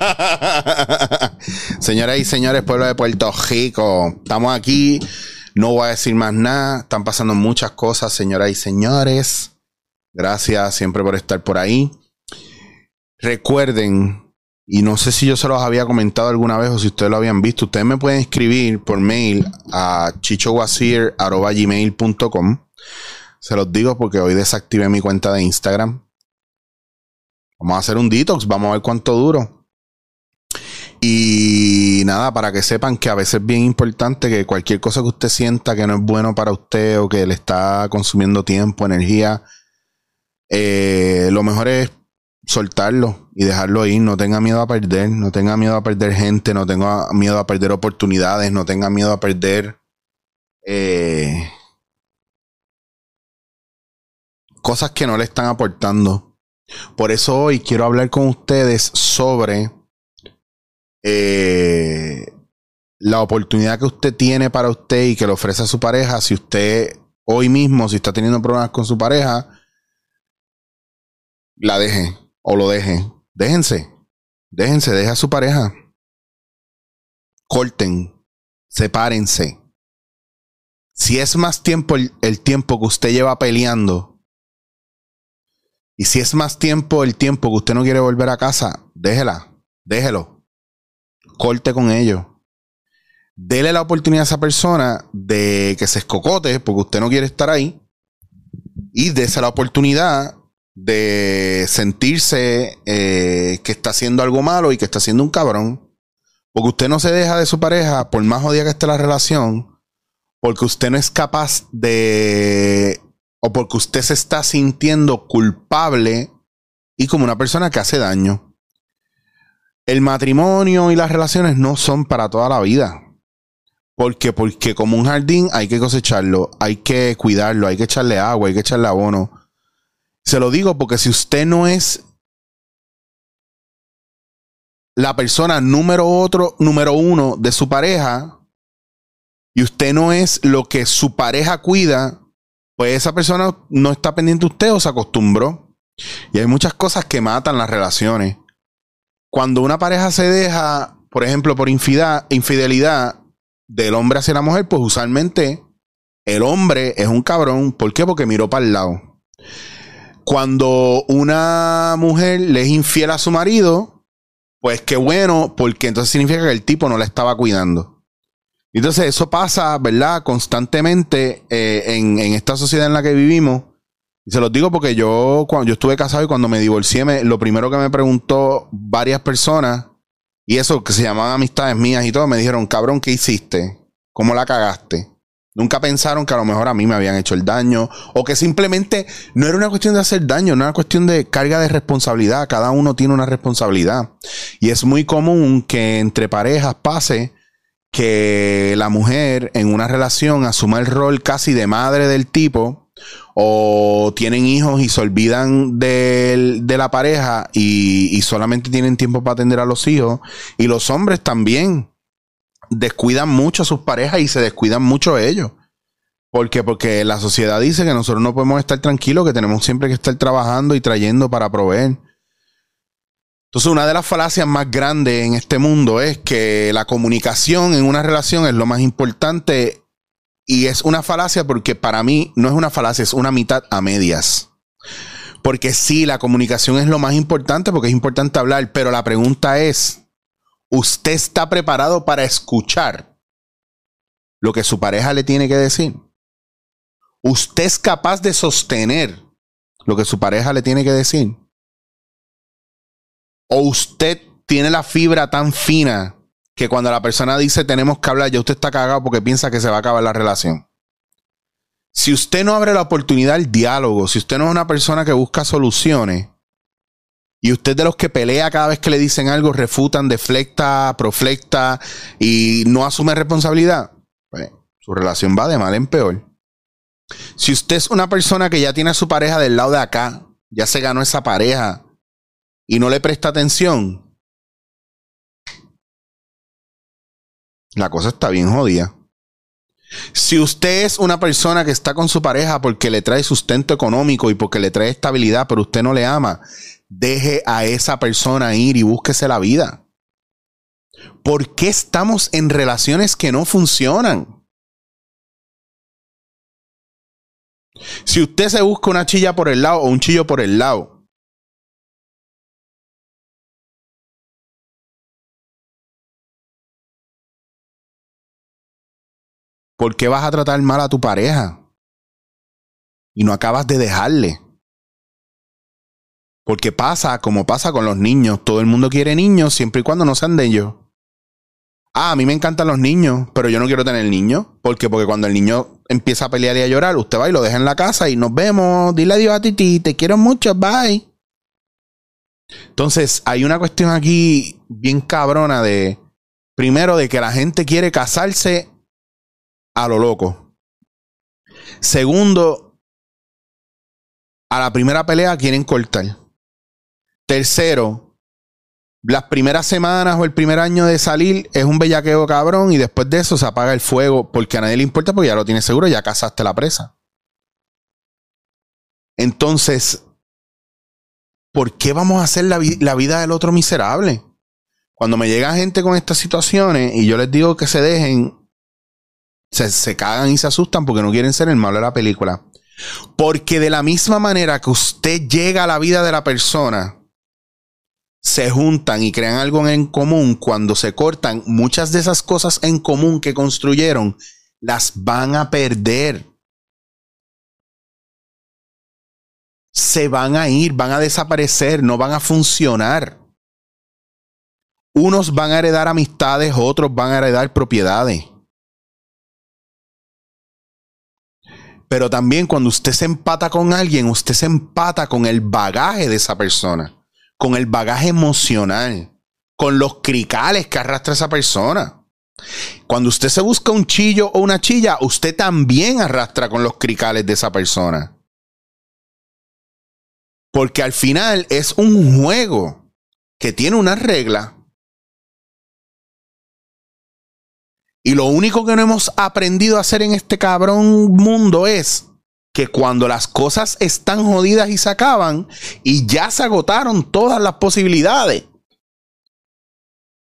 Señoras y señores, pueblo de Puerto Rico, estamos aquí. No voy a decir más nada. Están pasando muchas cosas, señoras y señores. Gracias siempre por estar por ahí. Recuerden, y no sé si yo se los había comentado alguna vez o si ustedes lo habían visto, ustedes me pueden escribir por mail a chichowasir.gmail.com. Se los digo porque hoy desactivé mi cuenta de Instagram. Vamos a hacer un detox, vamos a ver cuánto duro. Y nada, para que sepan que a veces es bien importante que cualquier cosa que usted sienta que no es bueno para usted o que le está consumiendo tiempo, energía, eh, lo mejor es soltarlo y dejarlo ir. No tenga miedo a perder, no tenga miedo a perder gente, no tenga miedo a perder oportunidades, no tenga miedo a perder eh, cosas que no le están aportando. Por eso hoy quiero hablar con ustedes sobre eh, la oportunidad que usted tiene para usted y que le ofrece a su pareja, si usted hoy mismo, si está teniendo problemas con su pareja, la deje o lo deje. Déjense, déjense, deje a su pareja. Corten, sepárense. Si es más tiempo el, el tiempo que usted lleva peleando, y si es más tiempo el tiempo que usted no quiere volver a casa, déjela, déjelo corte con ellos. Dele la oportunidad a esa persona de que se escocote porque usted no quiere estar ahí. Y dése la oportunidad de sentirse eh, que está haciendo algo malo y que está haciendo un cabrón. Porque usted no se deja de su pareja, por más jodida que esté la relación, porque usted no es capaz de. o porque usted se está sintiendo culpable y como una persona que hace daño el matrimonio y las relaciones no son para toda la vida. ¿Por qué? Porque como un jardín hay que cosecharlo, hay que cuidarlo, hay que echarle agua, hay que echarle abono. Se lo digo porque si usted no es la persona número otro, número uno de su pareja, y usted no es lo que su pareja cuida, pues esa persona no está pendiente de usted o se acostumbró. Y hay muchas cosas que matan las relaciones cuando una pareja se deja, por ejemplo, por infidelidad del hombre hacia la mujer, pues usualmente el hombre es un cabrón. ¿Por qué? Porque miró para el lado. Cuando una mujer le es infiel a su marido, pues qué bueno, porque entonces significa que el tipo no la estaba cuidando. Entonces eso pasa, ¿verdad? Constantemente eh, en, en esta sociedad en la que vivimos y se los digo porque yo, cuando yo estuve casado y cuando me divorcié, lo primero que me preguntó varias personas, y eso que se llamaban amistades mías y todo, me dijeron, cabrón, ¿qué hiciste? ¿Cómo la cagaste? Nunca pensaron que a lo mejor a mí me habían hecho el daño o que simplemente no era una cuestión de hacer daño, no era una cuestión de carga de responsabilidad. Cada uno tiene una responsabilidad. Y es muy común que entre parejas pase que la mujer en una relación asuma el rol casi de madre del tipo o tienen hijos y se olvidan de, la pareja y, solamente tienen tiempo para atender a los hijos. Y los hombres también descuidan mucho a sus parejas y se descuidan mucho ellos. ¿Por qué? Porque la sociedad dice que nosotros no podemos estar tranquilos, que tenemos siempre que estar trabajando y trayendo para proveer. Entonces, una de las falacias más grandes en este mundo es que la comunicación en una relación es lo más importante y es una falacia porque para mí no es una falacia, es una mitad a medias. Porque sí, la comunicación es lo más importante porque es importante hablar, pero la pregunta es, ¿usted está preparado para escuchar lo que su pareja le tiene que decir? ¿Usted es capaz de sostener lo que su pareja le tiene que decir? ¿O usted tiene la fibra tan fina que cuando la persona dice tenemos que hablar, ya usted está cagado porque piensa que se va a acabar la relación. Si usted no abre la oportunidad al diálogo, si usted no es una persona que busca soluciones, y usted de los que pelea cada vez que le dicen algo, refutan, deflecta, proflecta y no asume responsabilidad, pues, su relación va de mal en peor. Si usted es una persona que ya tiene a su pareja del lado de acá, ya se ganó esa pareja y no le presta atención, la cosa está bien jodida. Si usted es una persona que está con su pareja porque le trae sustento económico y porque le trae estabilidad, pero usted no le ama, deje a esa persona ir y búsquese la vida. ¿Por qué estamos en relaciones que no funcionan? Si usted se busca una chilla por el lado o un chillo por el lado, ¿por qué vas a tratar mal a tu pareja? Y no acabas de dejarle. Porque pasa como pasa con los niños. Todo el mundo quiere niños siempre y cuando no sean de ellos. Ah, a mí me encantan los niños, pero yo no quiero tener niños. ¿Por qué? Porque cuando el niño empieza a pelear y a llorar, usted va y lo deja en la casa y nos vemos. Dile adiós a Titi, te quiero mucho, bye. Entonces, hay una cuestión aquí bien cabrona de, primero, de que la gente quiere casarse a lo loco. Segundo, a la primera pelea quieren cortar. Tercero, las primeras semanas o el primer año de salir es un bellaqueo cabrón y después de eso se apaga el fuego porque a nadie le importa porque ya lo tienes seguro, ya cazaste la presa. Entonces, ¿por qué vamos a hacer la, la vida del otro miserable? Cuando me llega gente con estas situaciones y yo les digo que se dejen, se, se cagan y se asustan porque no quieren ser el malo de la película. Porque de la misma manera que usted llega a la vida de la persona, se juntan y crean algo en común, cuando se cortan, muchas de esas cosas en común que construyeron las van a perder. Se van a ir, van a desaparecer, no van a funcionar. Unos van a heredar amistades, otros van a heredar propiedades. Pero también cuando usted se empata con alguien, usted se empata con el bagaje de esa persona con el bagaje emocional, con los cricales que arrastra esa persona. Cuando usted se busca un chillo o una chilla, usted también arrastra con los cricales de esa persona. Porque al final es un juego que tiene una regla. Y lo único que no hemos aprendido a hacer en este cabrón mundo es que cuando las cosas están jodidas y se acaban y ya se agotaron todas las posibilidades,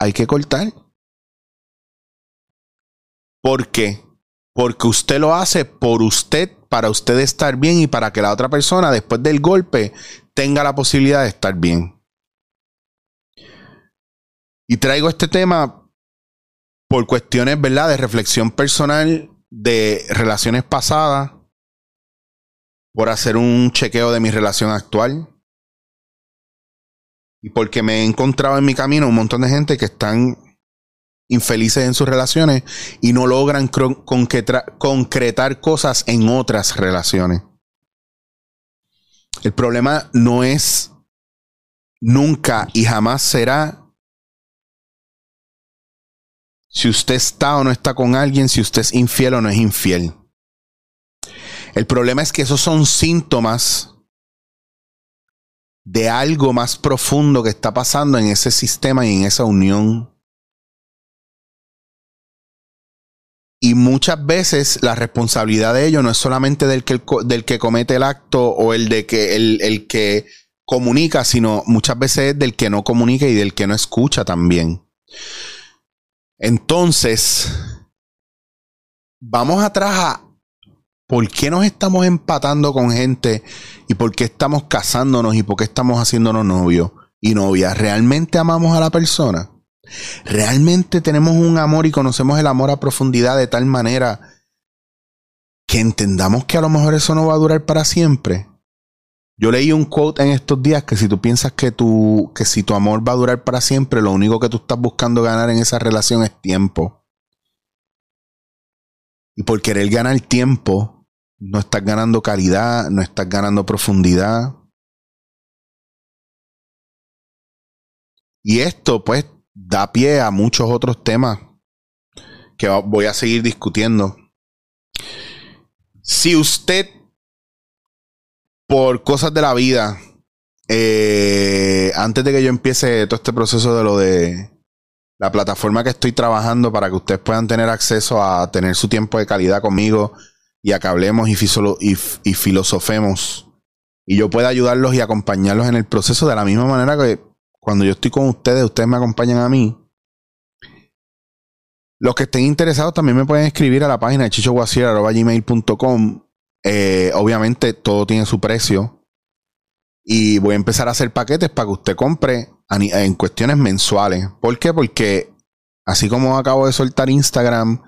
hay que cortar. ¿Por qué? Porque usted lo hace por usted, para usted estar bien y para que la otra persona después del golpe tenga la posibilidad de estar bien. Y traigo este tema por cuestiones, ¿verdad?, de reflexión personal, de relaciones pasadas por hacer un chequeo de mi relación actual. Y porque me he encontrado en mi camino un montón de gente que están infelices en sus relaciones y no logran concretar cosas en otras relaciones. El problema no es nunca y jamás será si usted está o no está con alguien, si usted es infiel o no es infiel. El problema es que esos son síntomas de algo más profundo que está pasando en ese sistema y en esa unión. Y muchas veces la responsabilidad de ello no es solamente del que, del que comete el acto o el de que el, el que comunica, sino muchas veces es del que no comunica y del que no escucha también. Entonces, vamos atrás a ¿por qué nos estamos empatando con gente y por qué estamos casándonos y por qué estamos haciéndonos novios y novias? ¿Realmente amamos a la persona? ¿Realmente tenemos un amor y conocemos el amor a profundidad de tal manera que entendamos que a lo mejor eso no va a durar para siempre? Yo leí un quote en estos días que si tú piensas que tu, que si tu amor va a durar para siempre, lo único que tú estás buscando ganar en esa relación es tiempo. Y por querer ganar tiempo, no estás ganando calidad, no estás ganando profundidad. Y esto pues da pie a muchos otros temas que voy a seguir discutiendo. Si usted, por cosas de la vida, eh, antes de que yo empiece todo este proceso de lo de la plataforma que estoy trabajando para que ustedes puedan tener acceso a tener su tiempo de calidad conmigo, y a que hablemos y, filosofemos y yo pueda ayudarlos y acompañarlos en el proceso de la misma manera que cuando yo estoy con ustedes, ustedes me acompañan a mí. Los que estén interesados también me pueden escribir a la página de chichoguasier.com. Eh, obviamente todo tiene su precio. Y voy a empezar a hacer paquetes para que usted compre en cuestiones mensuales. ¿Por qué? Porque así como acabo de soltar Instagram,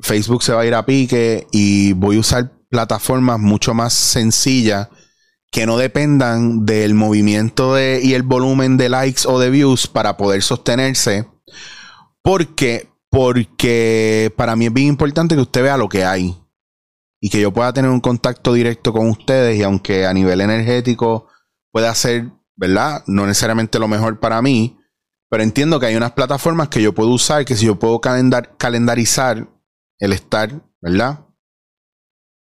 Facebook se va a ir a pique y voy a usar plataformas mucho más sencillas que no dependan del movimiento de, y el volumen de likes o de views para poder sostenerse. Porque porque para mí es bien importante que usted vea lo que hay y que yo pueda tener un contacto directo con ustedes y aunque a nivel energético pueda ser, ¿verdad? No necesariamente lo mejor para mí, pero entiendo que hay unas plataformas que yo puedo usar, que si yo puedo calendarizar el estar, ¿verdad?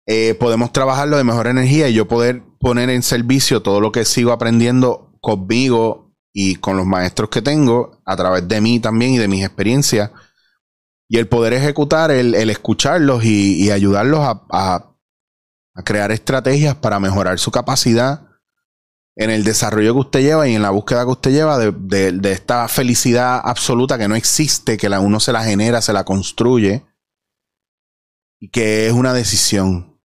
Eh, podemos trabajarlo de mejor energía y yo poder poner en servicio todo lo que sigo aprendiendo conmigo y con los maestros que tengo a través de mí también y de mis experiencias y el poder ejecutar, el, escucharlos y, ayudarlos a, crear estrategias para mejorar su capacidad en el desarrollo que usted lleva y en la búsqueda que usted lleva de, esta felicidad absoluta que no existe, que la, uno se la genera, se la construye y que es una decisión.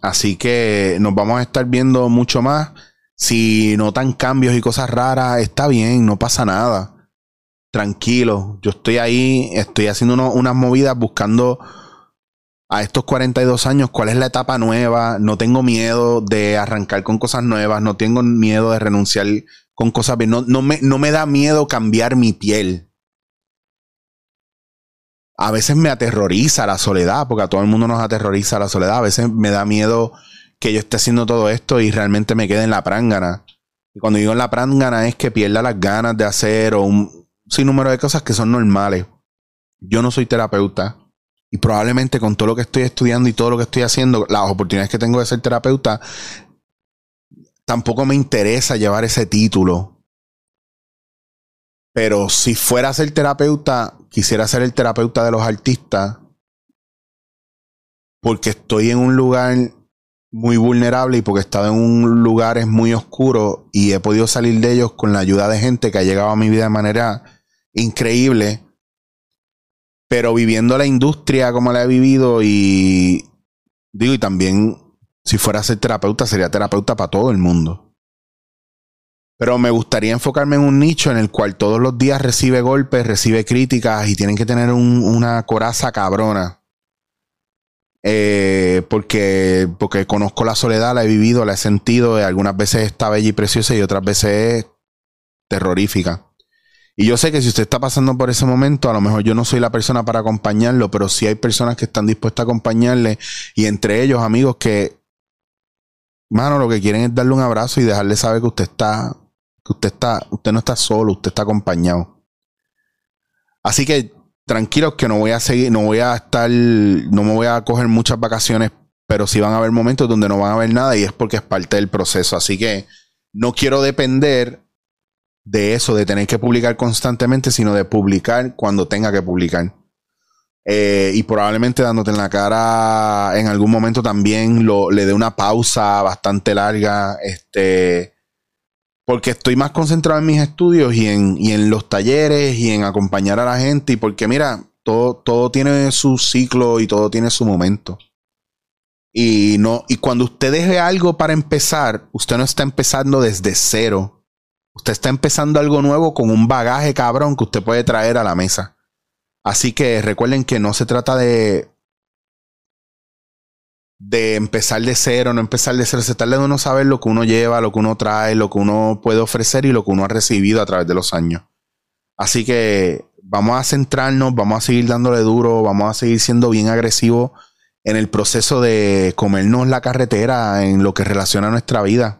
Así que nos vamos a estar viendo mucho más. Si notan cambios y cosas raras, está bien, no pasa nada tranquilo. Yo estoy ahí, estoy haciendo unas movidas buscando a estos 42 años cuál es la etapa nueva. No tengo miedo de arrancar con cosas nuevas, no tengo miedo de renunciar con cosas No, no, me, no me da miedo cambiar mi piel. A veces me aterroriza la soledad, porque a todo el mundo nos aterroriza la soledad. A veces me da miedo que yo esté haciendo todo esto y realmente me quede en la prángana. Y cuando digo en la prángana es que pierda las ganas de hacer o un, sin número de cosas que son normales. Yo no soy terapeuta y probablemente con todo lo que estoy estudiando y todo lo que estoy haciendo, las oportunidades que tengo de ser terapeuta, tampoco me interesa llevar ese título. Pero si fuera a ser terapeuta, quisiera ser el terapeuta de los artistas porque estoy en un lugar muy vulnerable y porque he estado en un lugares muy oscuro y he podido salir de ellos con la ayuda de gente que ha llegado a mi vida de manera increíble, pero viviendo la industria como la he vivido y digo, y también si fuera a ser terapeuta, sería terapeuta para todo el mundo. Pero me gustaría enfocarme en un nicho en el cual todos los días recibe golpes, recibe críticas y tienen que tener una coraza cabrona. Eh, porque, porque conozco la soledad, la he vivido, la he sentido. Y algunas veces está bella y preciosa y otras veces terrorífica. Y yo sé que si usted está pasando por ese momento, a lo mejor yo no soy la persona para acompañarlo, pero sí hay personas que están dispuestas a acompañarle y entre ellos amigos que, mano, lo que quieren es darle un abrazo y dejarle saber que usted está, que usted está, usted no está solo, usted está acompañado. Así que tranquilos que no voy a seguir, no voy a estar, no me voy a coger muchas vacaciones, pero sí van a haber momentos donde no van a haber nada y es porque es parte del proceso. Así que no quiero depender de eso, de tener que publicar constantemente, sino de publicar cuando tenga que publicar. Eh, y probablemente dándote en la cara en algún momento también lo, le dé una pausa bastante larga. Este, porque estoy más concentrado en mis estudios y en, y en los talleres y en acompañar a la gente. Y porque, mira, todo, todo tiene su ciclo y todo tiene su momento. Y no, y cuando usted deje algo para empezar, usted no está empezando desde cero Usted está empezando algo nuevo con un bagaje cabrón que usted puede traer a la mesa. Así que recuerden que no se trata de de empezar de cero, no empezar de cero, se trata de uno saber lo que uno lleva, lo que uno trae, lo que uno puede ofrecer y lo que uno ha recibido a través de los años. Así que vamos a centrarnos, vamos a seguir dándole duro, vamos a seguir siendo bien agresivos en el proceso de comernos la carretera en lo que relaciona nuestra vida.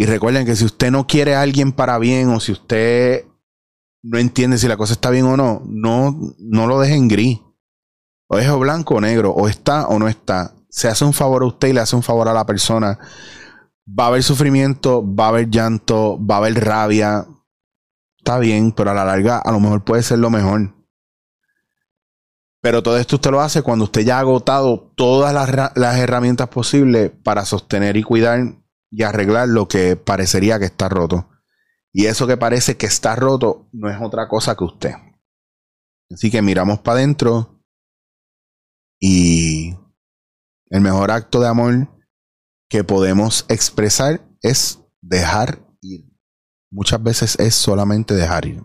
Y recuerden que si usted no quiere a alguien para bien o si usted no entiende si la cosa está bien o no, no, no lo deje en gris. O es blanco o negro, o está o no está. Se hace un favor a usted y le hace un favor a la persona. Va a haber sufrimiento, va a haber llanto, va a haber rabia. Está bien, pero a la larga a lo mejor puede ser lo mejor. Pero todo esto usted lo hace cuando usted ya ha agotado todas las, las herramientas posibles para sostener y cuidar y arreglar lo que parecería que está roto. Y eso que parece que está roto no es otra cosa que usted. Así que miramos para adentro y el mejor acto de amor que podemos expresar es dejar ir. Muchas veces es solamente dejar ir.